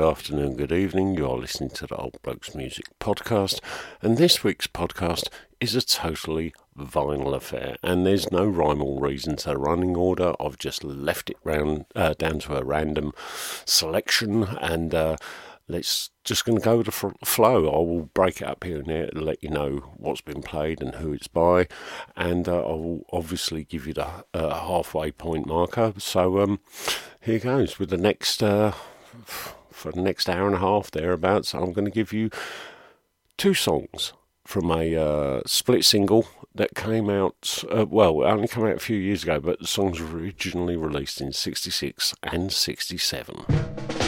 good afternoon, good evening. You are listening to the Old Blokes Music Podcast, and this week's podcast is a totally vinyl affair, and there's no rhyme or reason to running order. I've just left it round uh, down to a random selection, and uh, let's just going to go with the flow. I will break it up here and there to let you know what's been played and who it's by, and uh, I will obviously give you the uh, halfway point marker. So um, here goes with the next uh, for the next hour and a half thereabouts. I'm going to give you two songs from a uh, split single that came out, uh, well, it only came out a few years ago, but the songs were originally released in 66 and 67.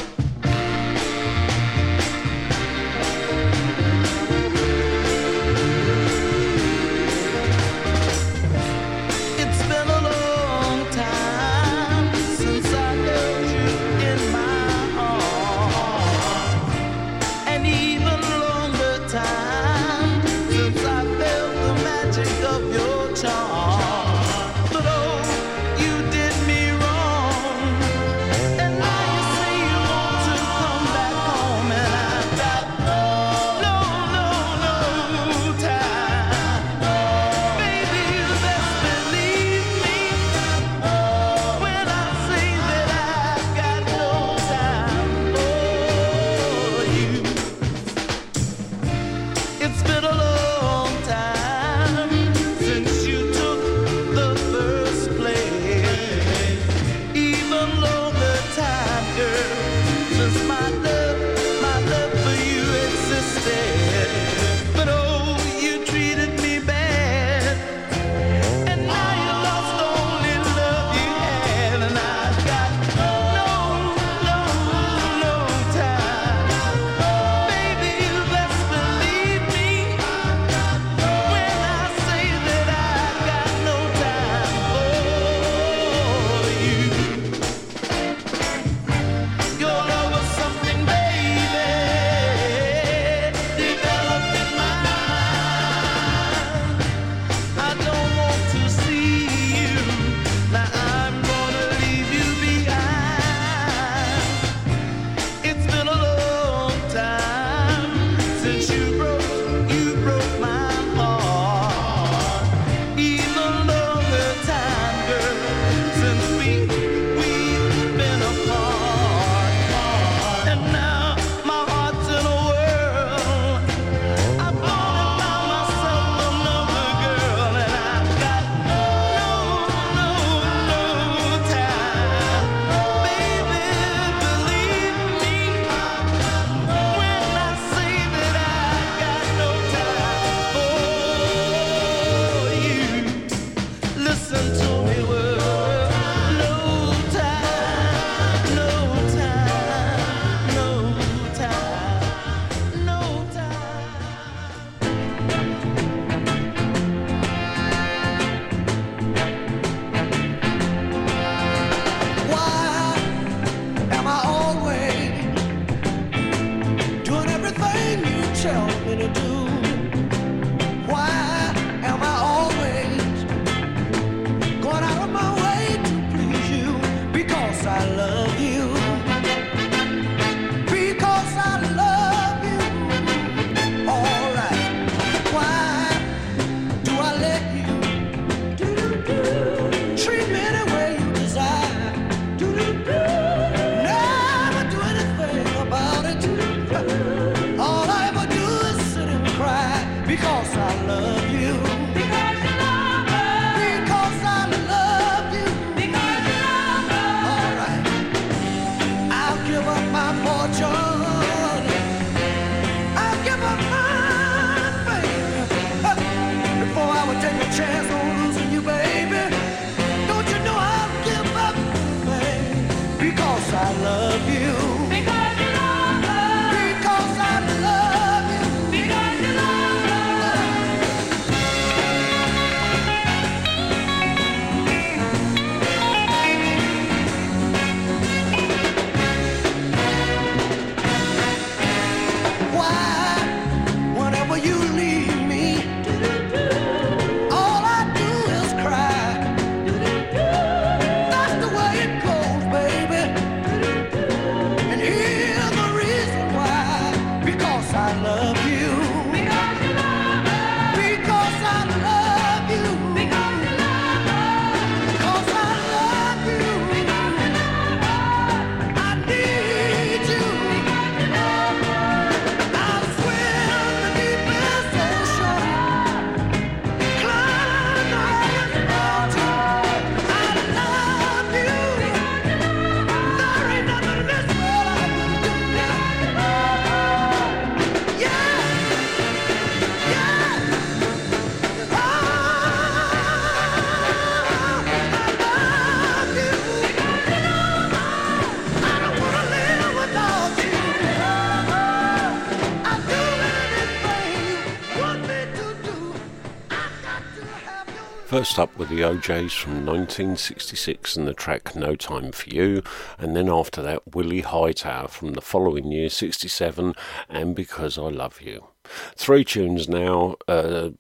First up were the O'Jays from 1966 and the track No Time for You, and then after that Willie Hightower from the following year, 67, and Because I Love You. Three tunes now. Uh,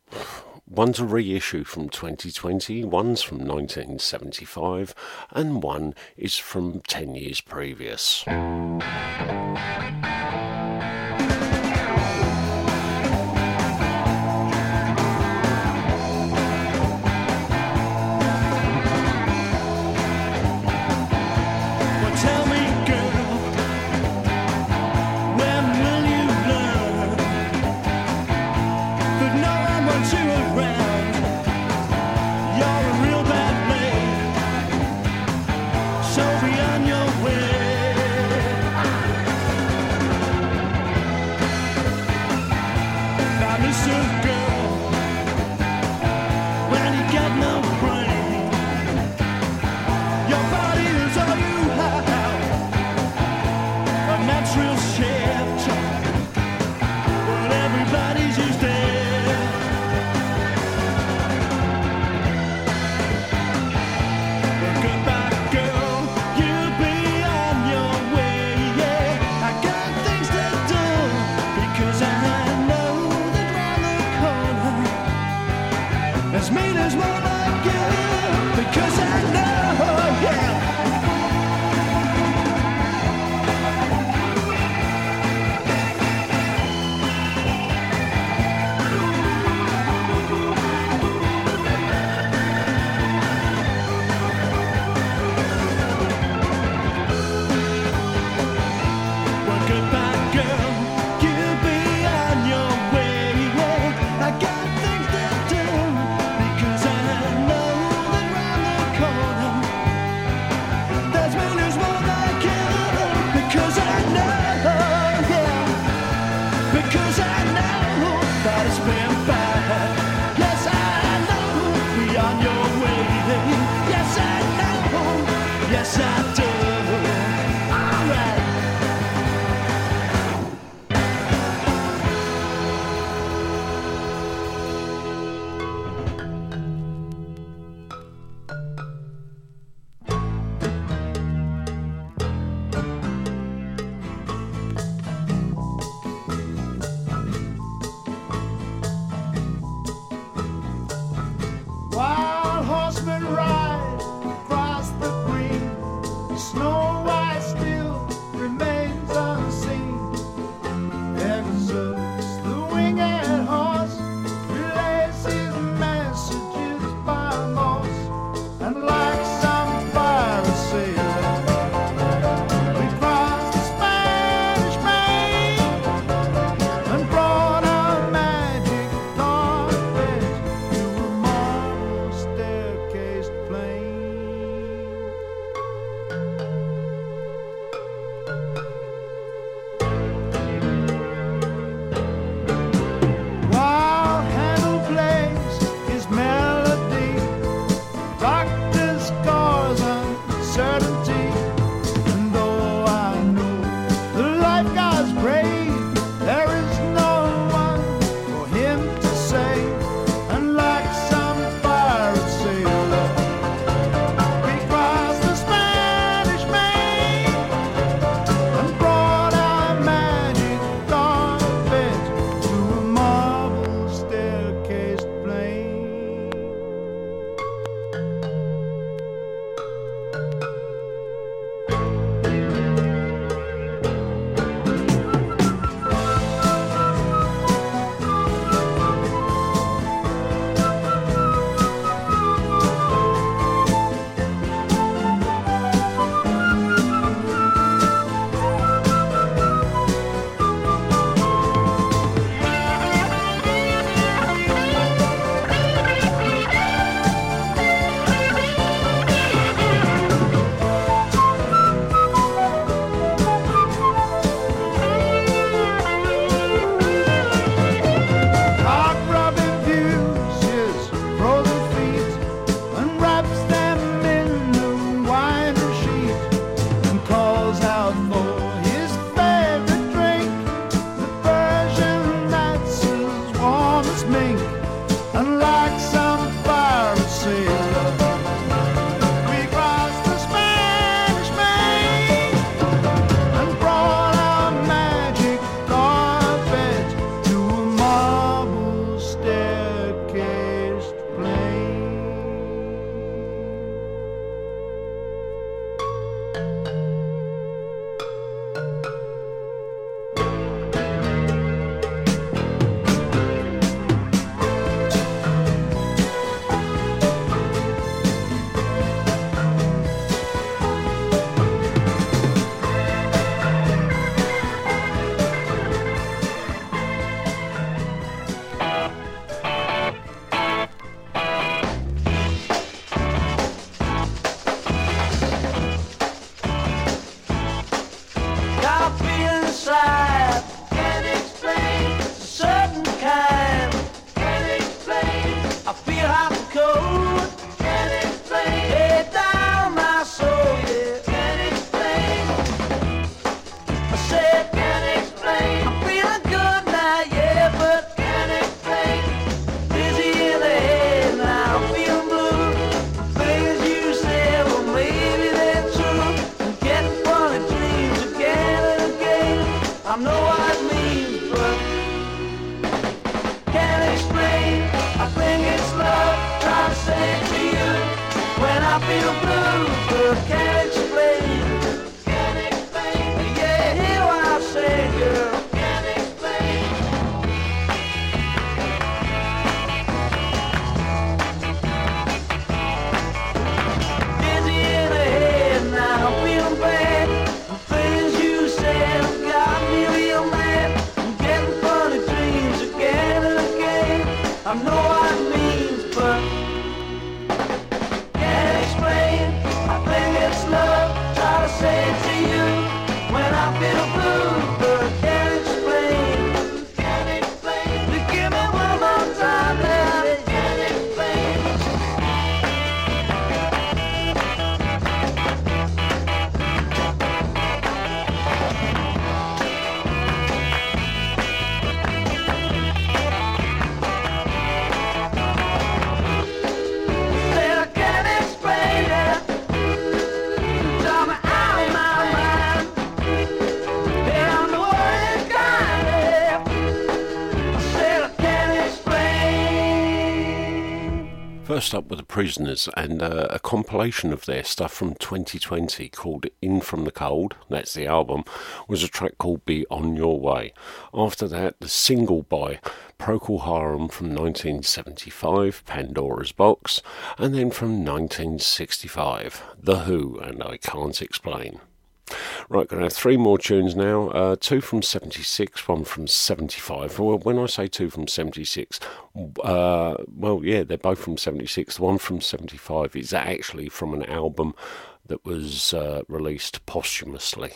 one's a reissue from 2020, one's from 1975, and one is from 10 years previous. Prisoners and uh, a compilation of their stuff from 2020 called In From the Cold, that's the album, was a track called Be On Your Way. After that, the single by Procol Harum from 1975, Pandora's Box, and then from 1965, The Who and I Can't Explain. Right, going to have three more tunes now. Uh, two from 76, one from 75. Well, when I say two from 76, uh, well, yeah, they're both from 76. The one from 75 is actually from an album that was uh, released posthumously.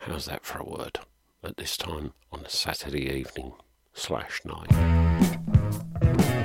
How's that for a word? At this time on a Saturday evening slash night.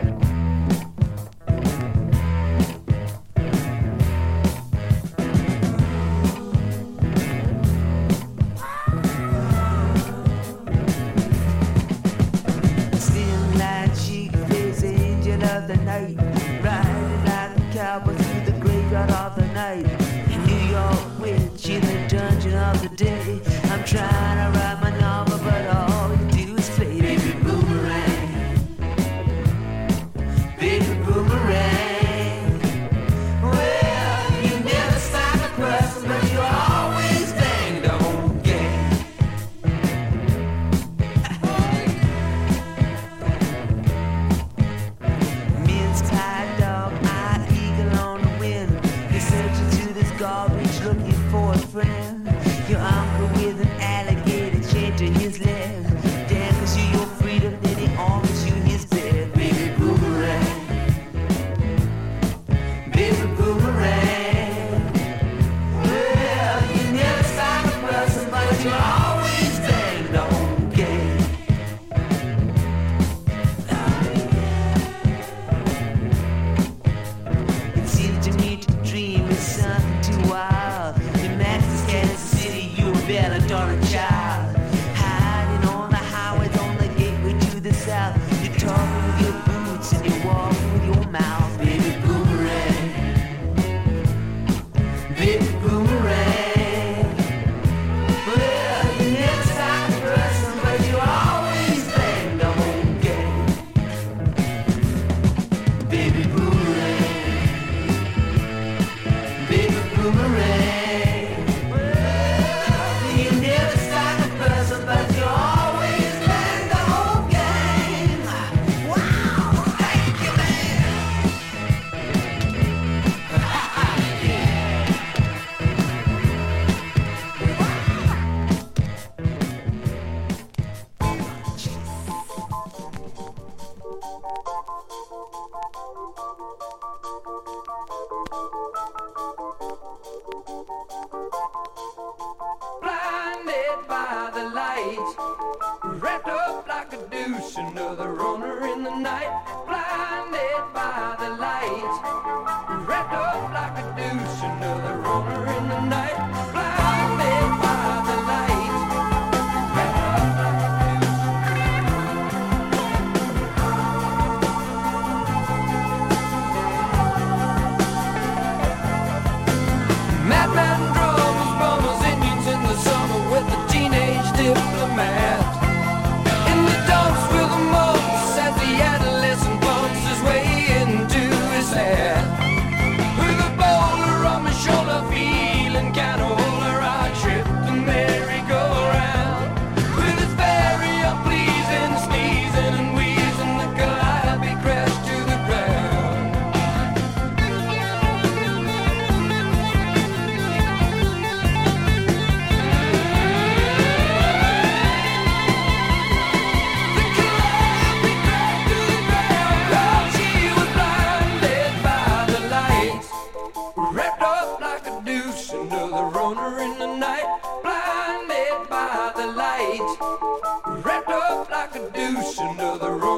the runner in the night, blinded by the light, wrapped up like a douche under the road.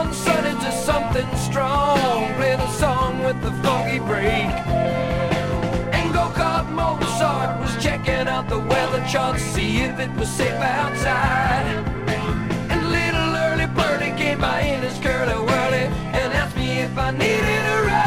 on Sunday to something strong. Play the song with the foggy break. And Mozart was checking out the weather chart to see if it was safe outside. And little early birdie came by in his curly whirly and asked me if I needed a ride.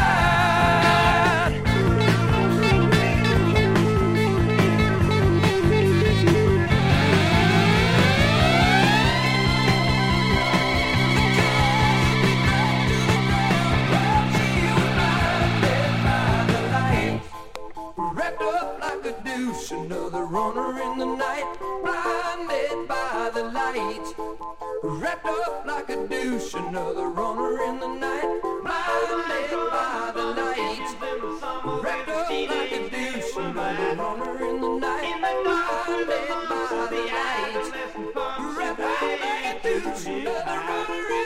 runner in the night, blinded by the light. Wrapped up like a douche, another runner in the night, blinded by the light. Wrapped up like a douche, another runner in the night, blinded by the light. Wrapped up like a douche, another runner in the night.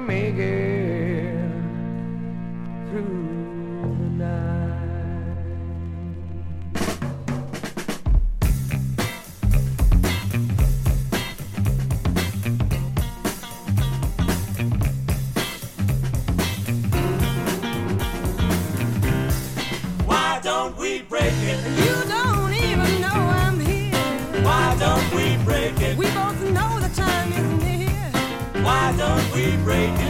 make it. celebrate.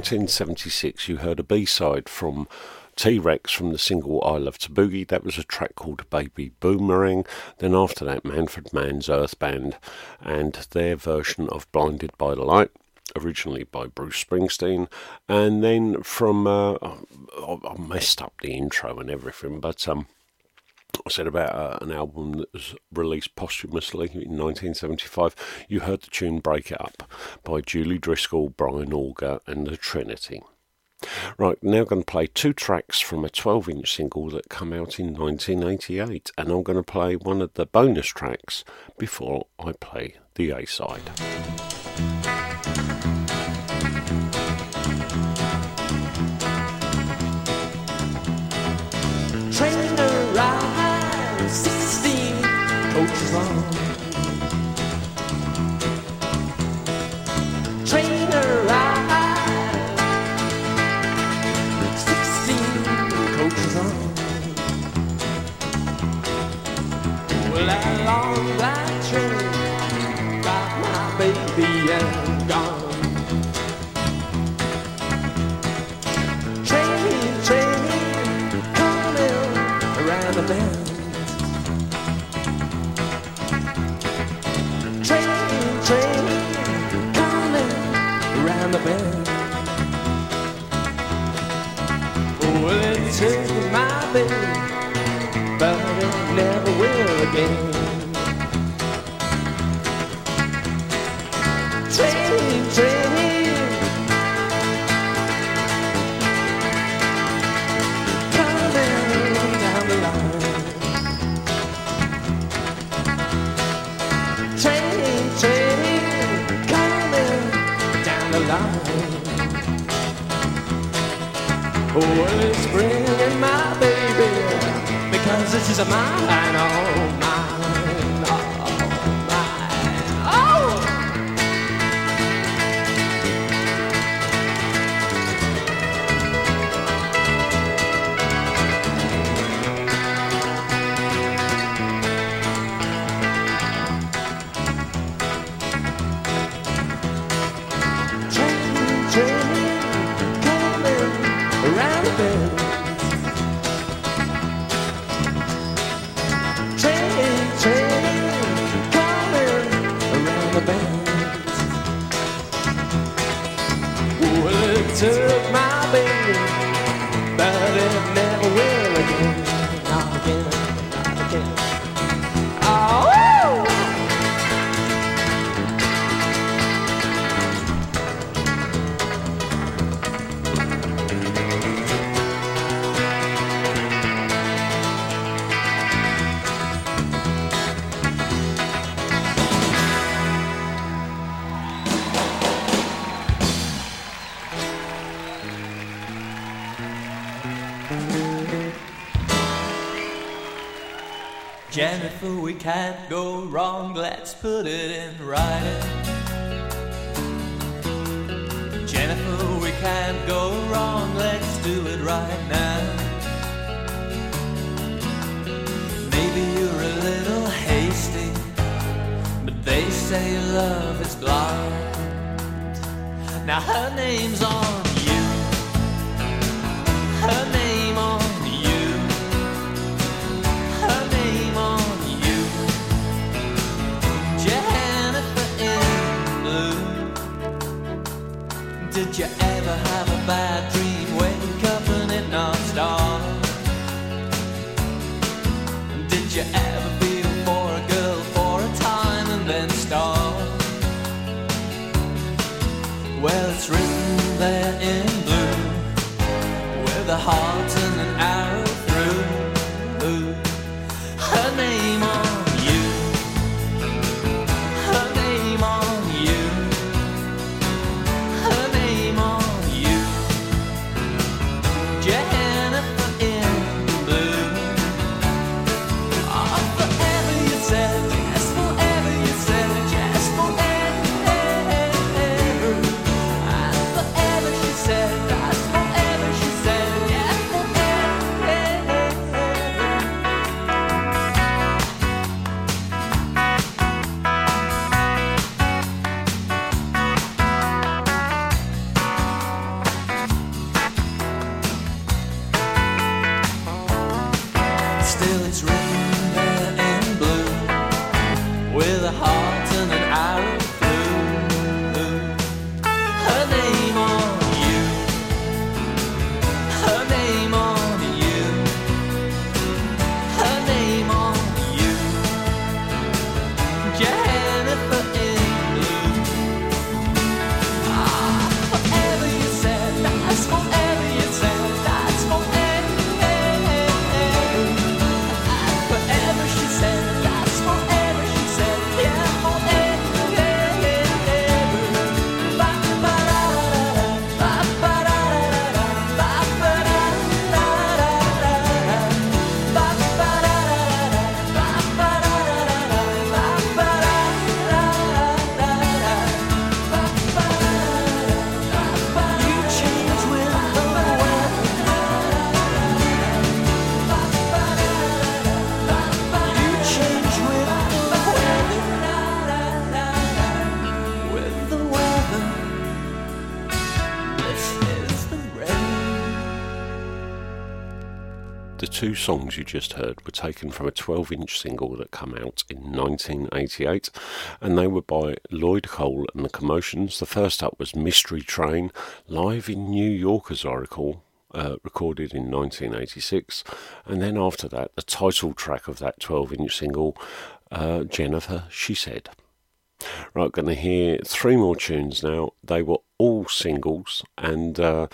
1976, you heard a B side from T Rex from the single I Love to Boogie. That was a track called Baby Boomerang. Then after that, Manfred Mann's Earth Band and their version of Blinded by the Light. Originally by Bruce Springsteen, and then from uh, I I messed up the intro and everything, but um, said about uh, an album that was released posthumously in 1975. You heard the tune Break It Up by Julie Driscoll, Brian Auger, and the Trinity. Right, now going to play two tracks from a 12 inch single that come out in 1988, and I'm going to play one of the bonus tracks before I play the A side. We can't go wrong, let's put it in writing. Jennifer, we can't go wrong, let's do it right now. Maybe you're a little hasty, but they say love is blind. Now her name's on two songs you just heard were taken from a 12 inch single that came out in 1988, and they were by Lloyd Cole and the Commotions. The first up was Mystery Train, live in New York, as I recall, uh, recorded in 1986. And then after that, the title track of that 12 inch single, uh, Jennifer, She Said. Right, going to hear three more tunes now. They were all singles, and uh,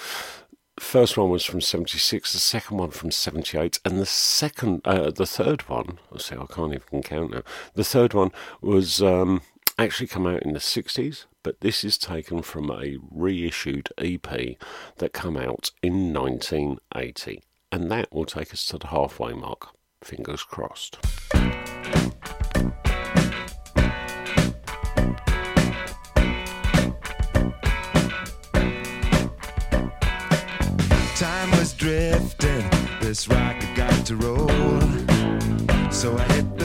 first one was from 76, the second one from 78, and the second, uh, the third one, let's see, I can't even count now, the third one was um, actually come out in the 60s, but this is taken from a reissued EP that come out in 1980. And that will take us to the halfway mark. Fingers crossed. this rock I got to roll. So I hit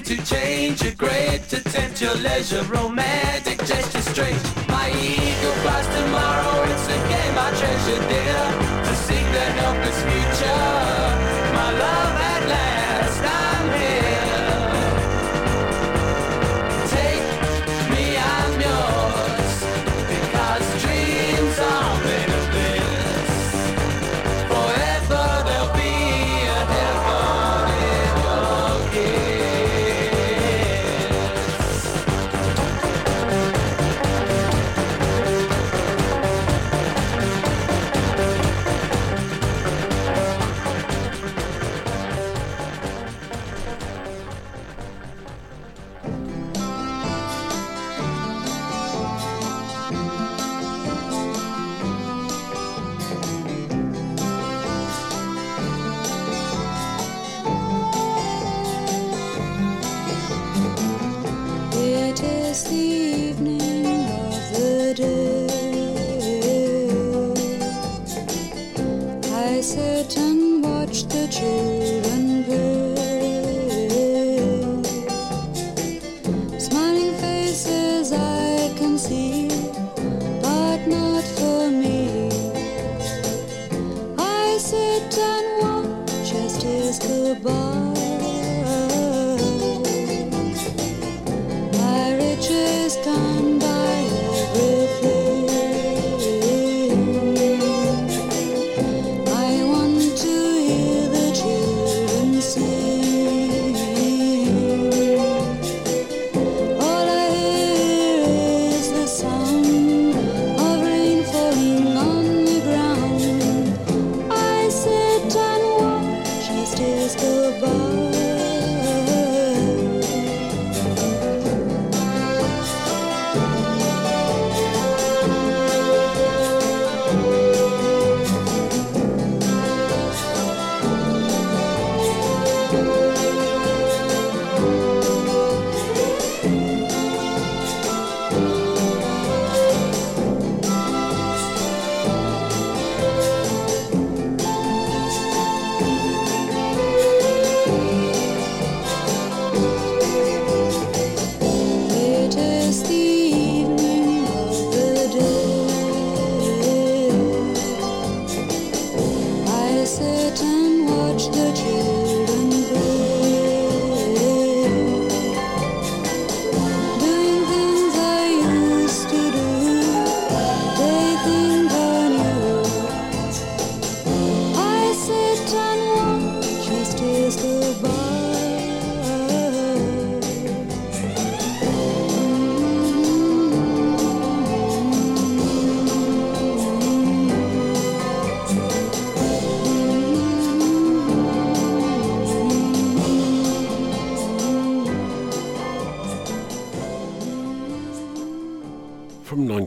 to change. You're great to tempt your leisure, romantic gesture strange. My ego flies tomorrow, it's a game I treasure dear. To seek the helpless future. My love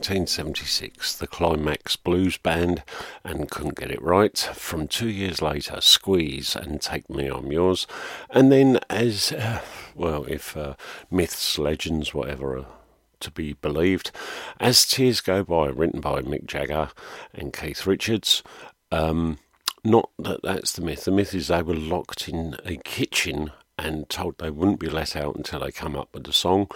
1976, the Climax Blues Band and Couldn't Get It Right. From two years later, Squeeze and Take Me I'm Yours. And then, as uh, well, if uh, myths, legends, whatever are to be believed, As Tears Go By, written by Mick Jagger and Keith Richards. Um, not that that's the myth. The myth is they were locked in a kitchen and told they wouldn't be let out until they come up with a song,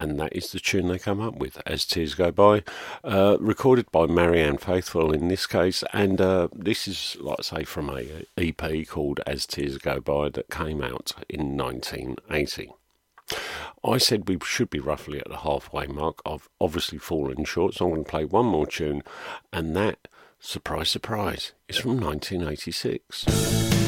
and that is the tune they come up with, As Tears Go By, uh, recorded by Marianne Faithfull in this case, and uh, this is, like I say, from a EP called As Tears Go By that came out in 1980. I said we should be roughly at the halfway mark. I've obviously fallen short, so I'm going to play one more tune, and that, surprise, surprise, is from 1986.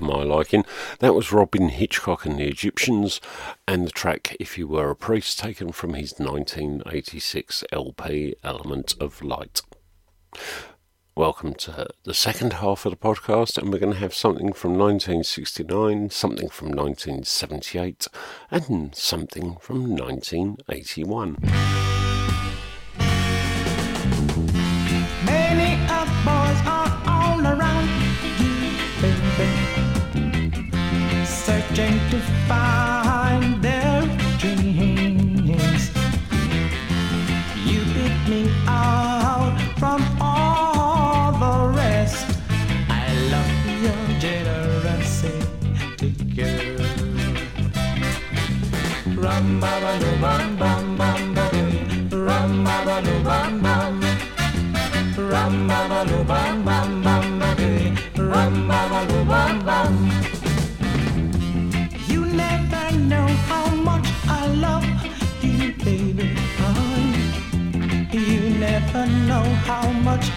for my liking. That was Robyn Hitchcock and the Egyptians, and the track If You Were a Priest, taken from his 1986 LP Element of Light. Welcome to the second half of the podcast, and we're going to have something from 1969, something from 1978, and something from 1981.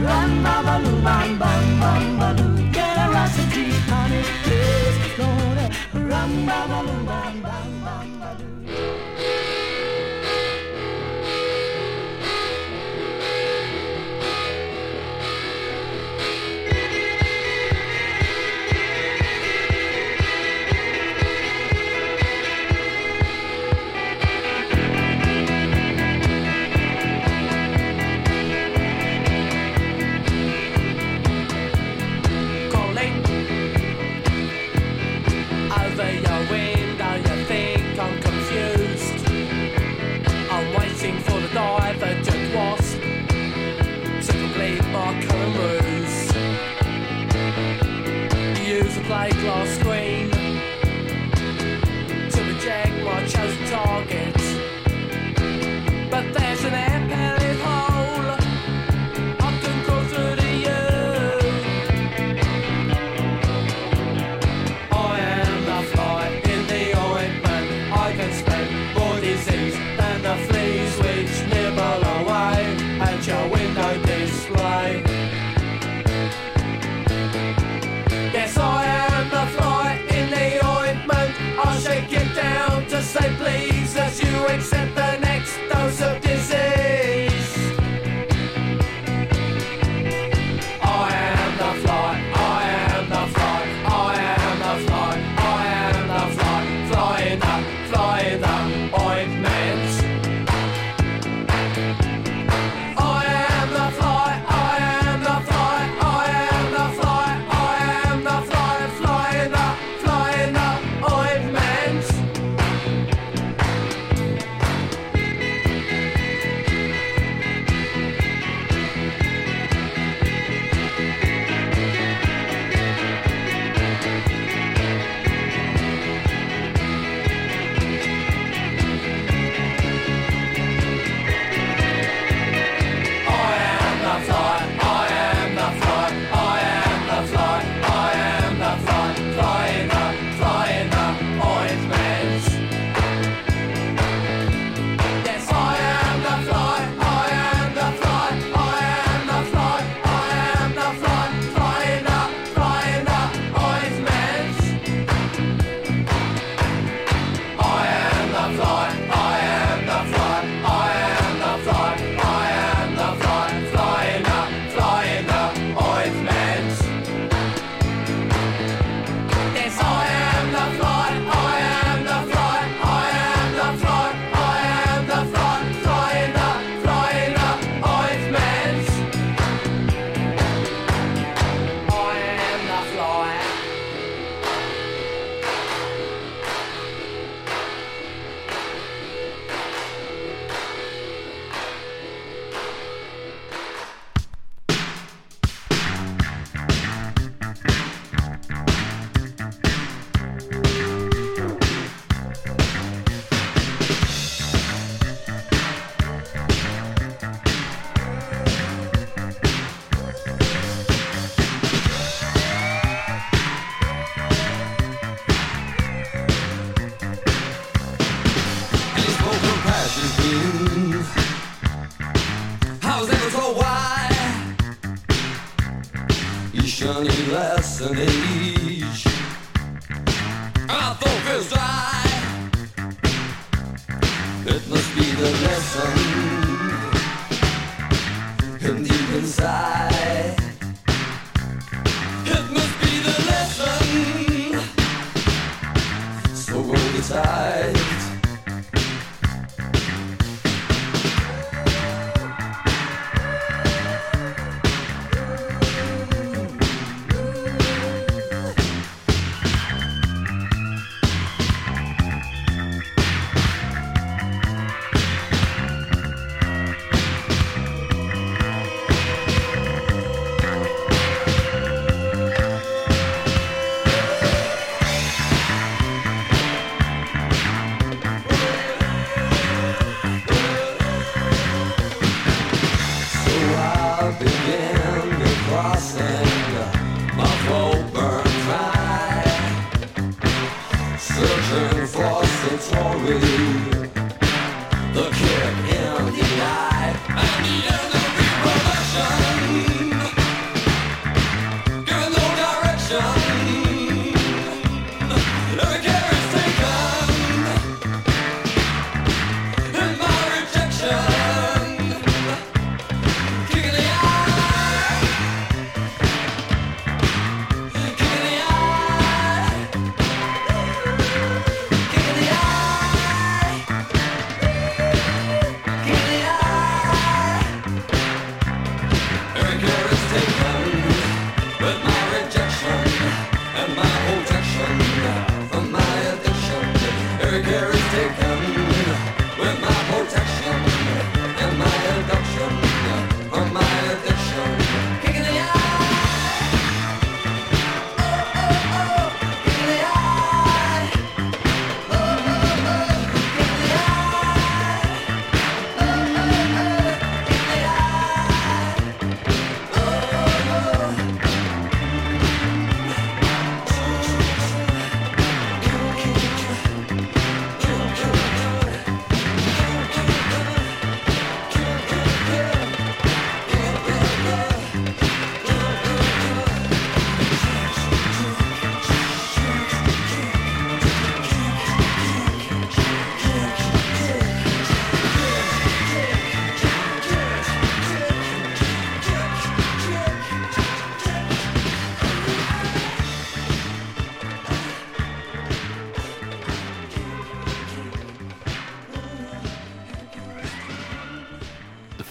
Lumba, lumba, lumba. A less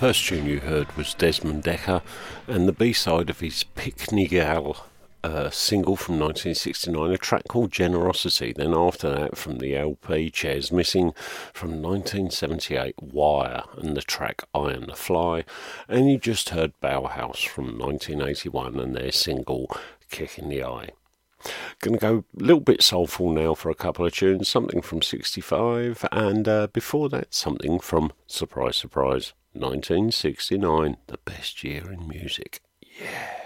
first tune you heard was Desmond Dekker and the B side of his Pickney Gal uh, single from 1969, a track called Generosity. Then, after that, from the LP Chairs Missing from 1978, Wire, and the track I Am the Fly. And you just heard Bauhaus from 1981 and their single Kick in the Eye. Going to go a little bit soulful now for a couple of tunes, something from 65, and uh, before that, something from, surprise, surprise, 1969, the best year in music. Heart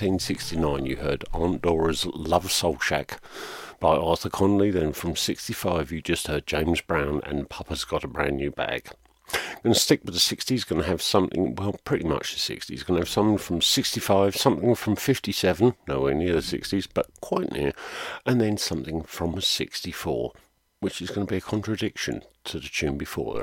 1969, you heard Aunt Dora's Love Soul Shack by Arthur Conley. Then from 65, you just heard James Brown and Papa's Got a Brand New Bag. Going to stick with the 60s, going to have something, well, pretty much the 60s. Going to have something from 65, something from 57, nowhere near the 60s, but quite near, and then something from 64, which is going to be a contradiction to the tune before.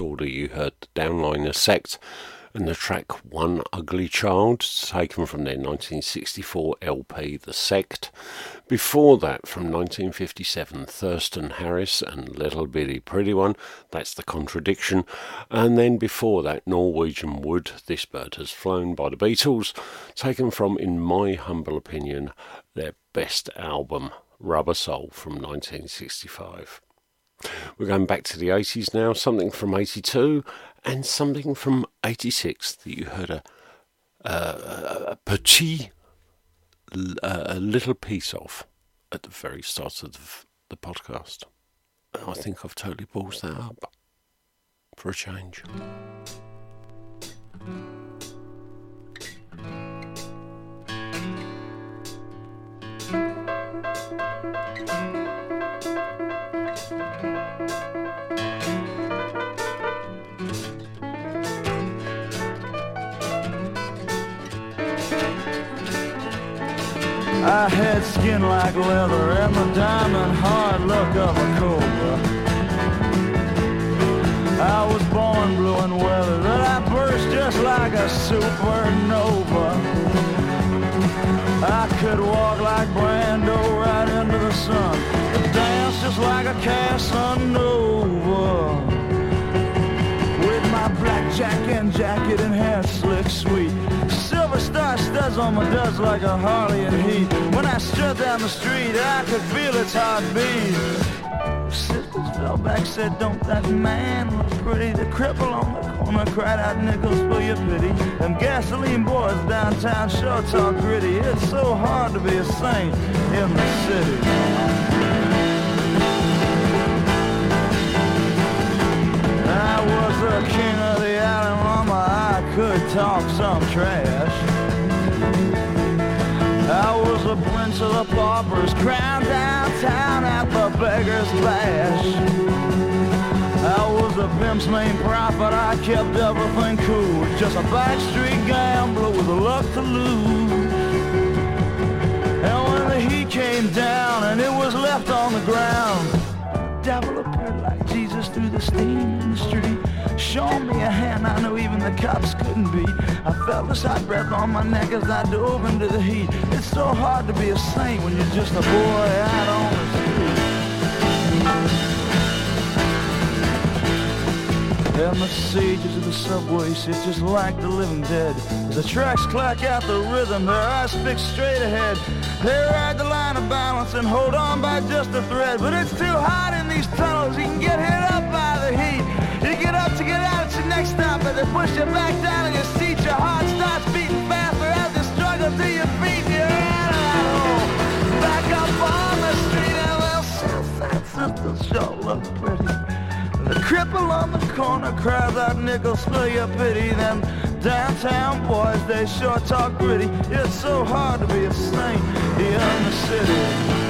Order, you heard the Downliners Sect and the track One Ugly Child, taken from their 1964 LP The Sect. Before that, from 1957, Thurston Harris and Little Bitty Pretty One, that's The Contradiction. And then before that, Norwegian Wood, This Bird Has Flown by the Beatles, taken from, in my humble opinion, their best album, Rubber Soul from 1965. We're going back to the 80s now, something from 82 and something from 86 that you heard a, a, a petit, a little piece of at the very start of the, podcast. I think I've totally ballsed that up for a change. I had skin like leather and the diamond hard look of a cobra. I was born blue and weather that I burst just like a supernova. I could walk like Brando right into the sun, dance just like a Casanova. With my black jack and jacket and hair slick sweet. Silver star studs on my duds like a Harley in heat. When I strut down the street, I could feel its heartbeat. Sisters fell back, said, Don't that man look pretty? The cripple on the corner cried out nickels for your pity. Them gasoline boys downtown sure talk gritty. It's so hard to be a saint in the city. I was the king of the island, could talk some trash. I was the prince of the paupers, crowned downtown at the beggar's bash. I was the pimp's main prophet, I kept everything cool. Just a backstreet gambler with a luck to lose. And when the heat came down and it was left on the ground, devil appeared like Jesus through the steam in the street. Showing me a hand I knew even the cops couldn't beat. I felt this hot breath on my neck as I dove into the heat. It's so hard to be a saint when you're just a boy out on the street. And the sages of the subway sit just like the living dead. As the tracks clack out the rhythm, their eyes fixed straight ahead. They ride the line of balance and hold on by just a thread. But it's too hot in these tunnels, you can get hit up they push you back down in your seat. Your heart starts beating faster as you struggle to your feet. You're. Back up on the street sisters sure look pretty. The cripple on the corner cries out nickels for your pity. Downtown boys, they sure talk gritty. It's so hard to be a saint here in the city.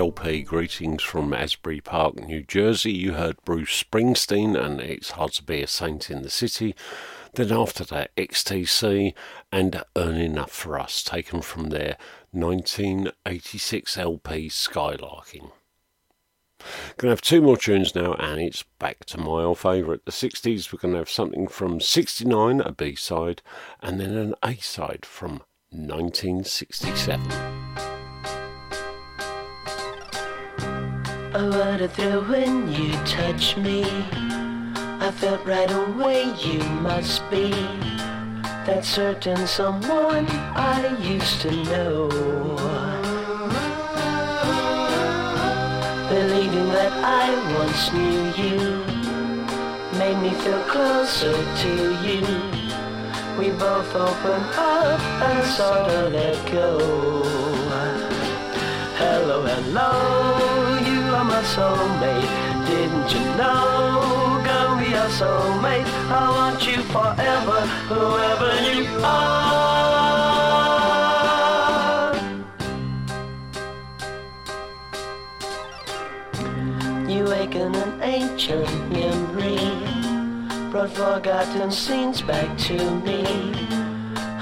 LP Greetings from Asbury Park, New Jersey, you heard Bruce Springsteen and It's Hard to Be a Saint in the City. Then after that, XTC and Earn Enough for Us, taken from their 1986 LP Skylarking. Gonna have two more tunes now, and it's back to my old favourite, the 60s. We're gonna have something from 69, a B side, and then an A side from 1967. Oh, what a thrill when you touch me. I felt right away you must be that certain someone I used to know. Believing that I once knew you made me feel closer to you. We both opened up and sort of let go. Hello, hello, are soulmate. Didn't you know, girl, we are soulmates? I want you forever, whoever you are. You awaken an ancient memory, brought forgotten scenes back to me.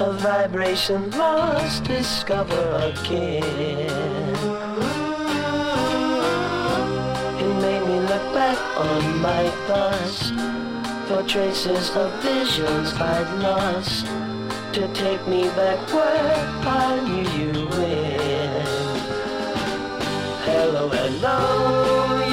A vibration lost, discover again. On my bus for traces of visions I'd lost to take me back where I knew you went. Hello, hello,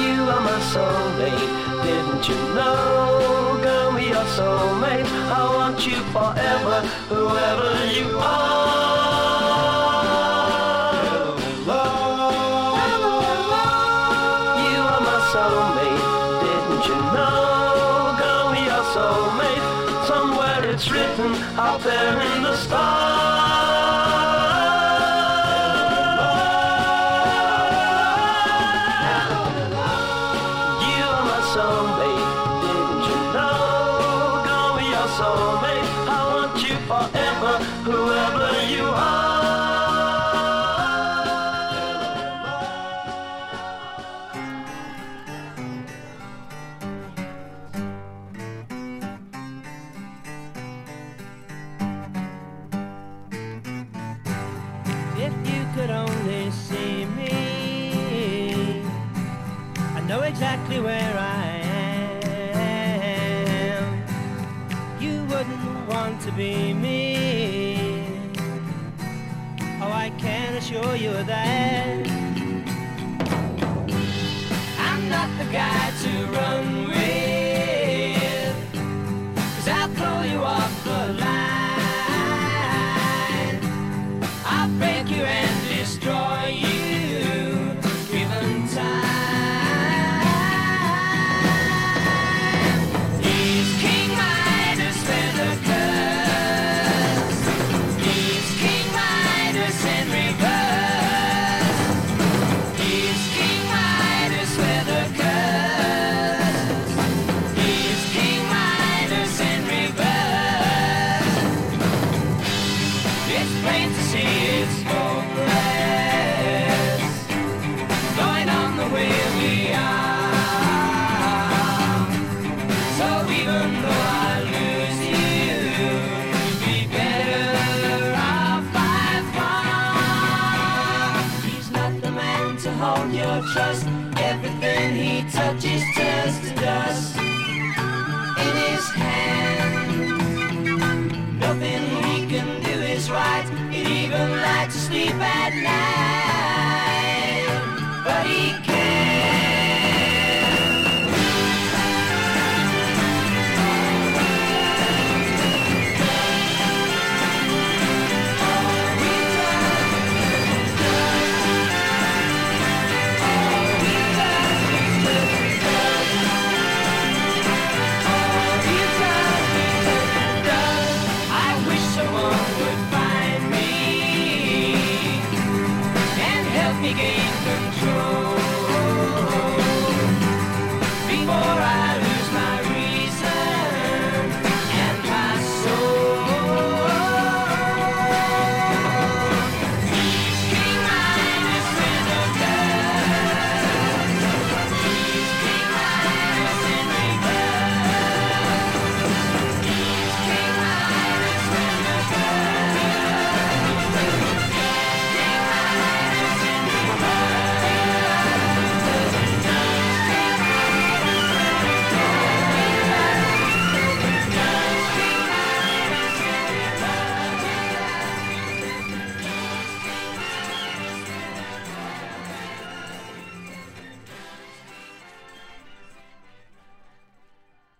you are my soulmate. Didn't you know, girl, we are soulmates? I want you forever, whoever you are. You Didn't you know, girl, we are soulmates? Somewhere it's written out there in the stars.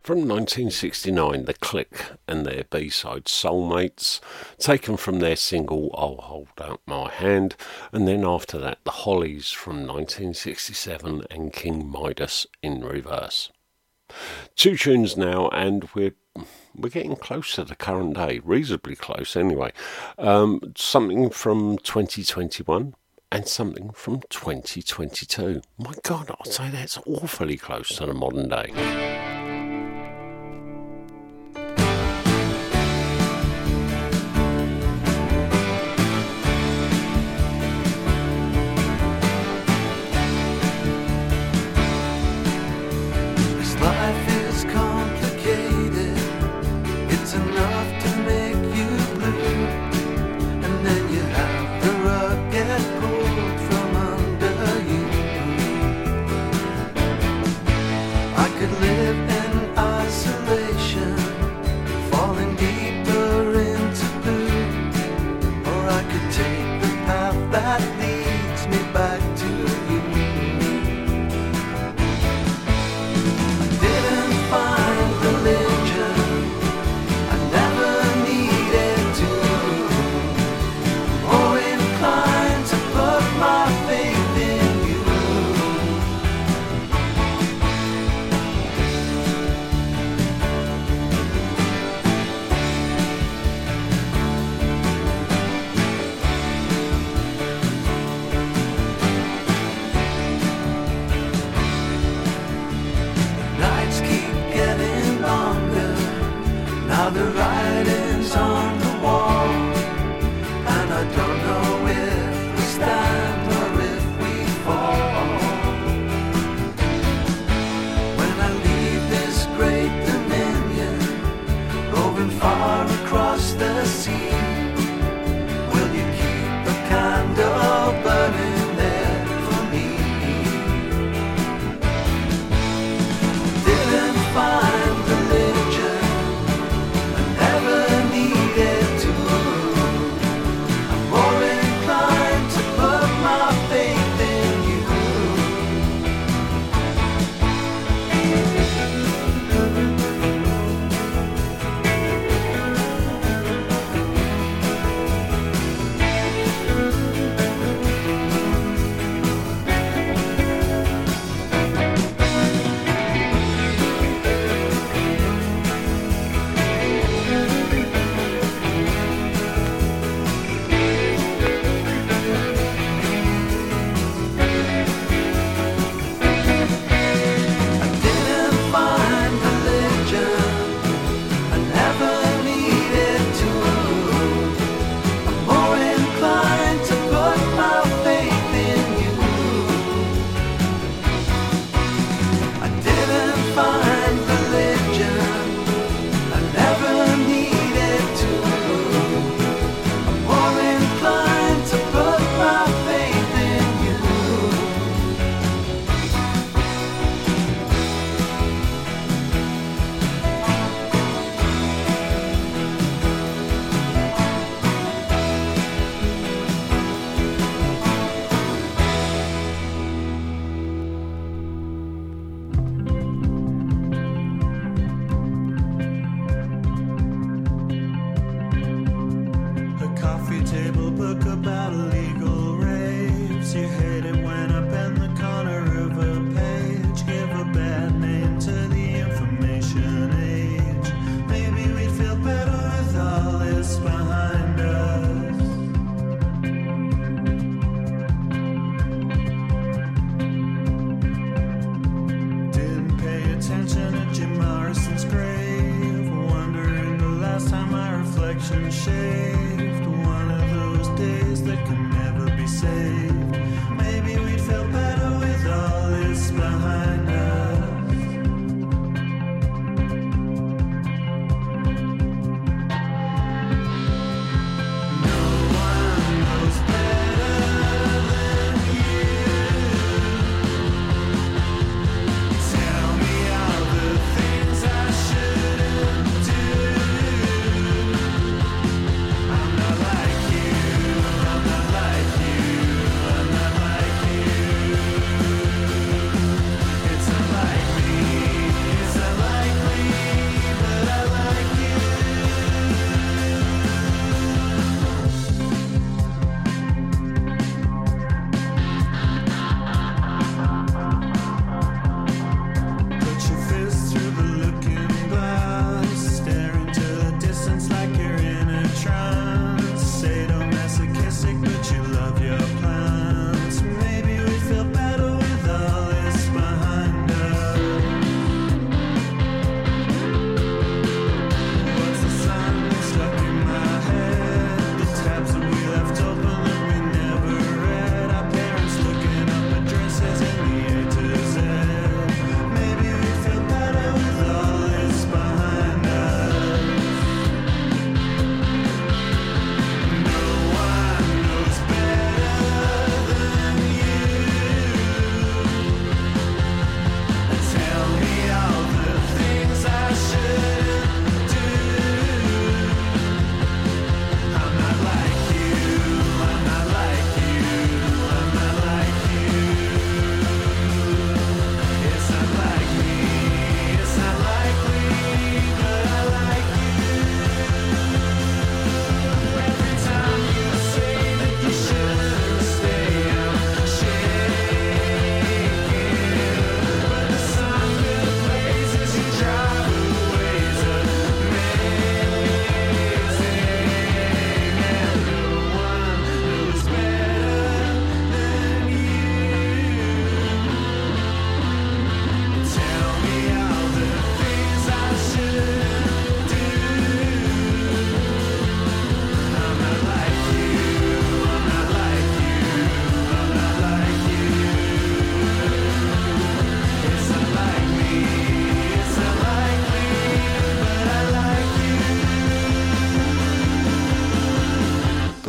From 1969, The Clique and their B-side Soulmates, taken from their single I'll Hold Out My Hand, and then after that The Hollies from 1967 and King Midas in reverse. Two tunes now, and we're we're getting close to the current day, reasonably close anyway. Um, something from 2021 and something from 2022. My God, I'd say that's awfully close to the modern day.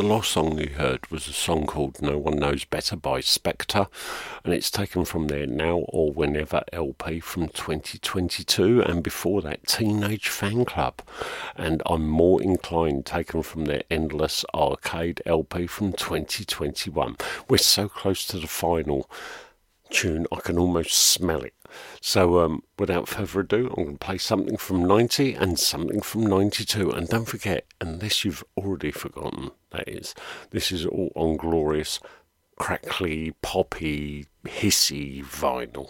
Last song you heard was a song called No One Knows Better by Spector, and it's taken from their Now or Whenever LP from 2022, and before that, Teenage Fanclub. And I'm more inclined, taken from their Endless Arcade LP from 2021. We're so close to the final tune, I can almost smell it. So, um, without further ado, I'm going to play something from 90 and something from 92. And don't forget, unless you've already forgotten, that is, this is all on glorious, crackly, poppy, hissy vinyl.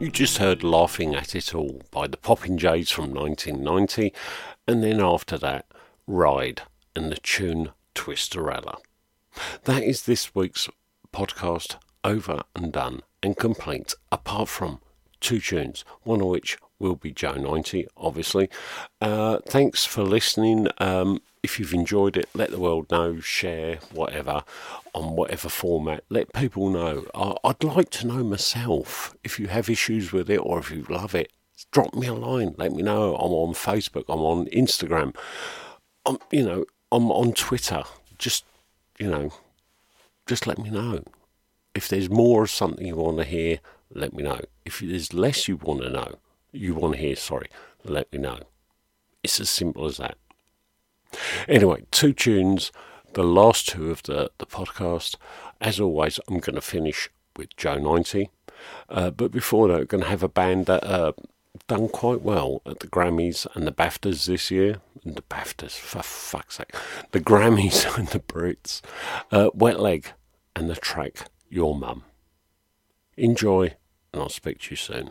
You just heard Laughing at It All by the Popinjays from 1990, and then after that, Ride and the tune Twisterella. That is this week's podcast over and done and complete, apart from two tunes, one of which will be Joe 90, obviously. Uh, thanks for listening. Um, if you've enjoyed it, let the world know, share, whatever, on whatever format. Let people know. I'd like to know myself if you have issues with it or if you love it. Drop me a line. Let me know. I'm on Facebook. I'm on Instagram. I'm, you know, I'm on Twitter. Just, you know, just let me know. If there's more of something you want to hear, let me know. If there's less you want to know, you want to hear, sorry, let me know. It's as simple as that. Anyway, two tunes, the last two of the, the podcast. As always, I'm going to finish with Joe 90. Uh, but before that, I'm going to have a band that uh, done quite well at the Grammys and the BAFTAs this year. And the BAFTAs, for fuck's sake. The Grammys and the Brits. Uh, Wet Leg and the track Your Mum. Enjoy, and I'll speak to you soon.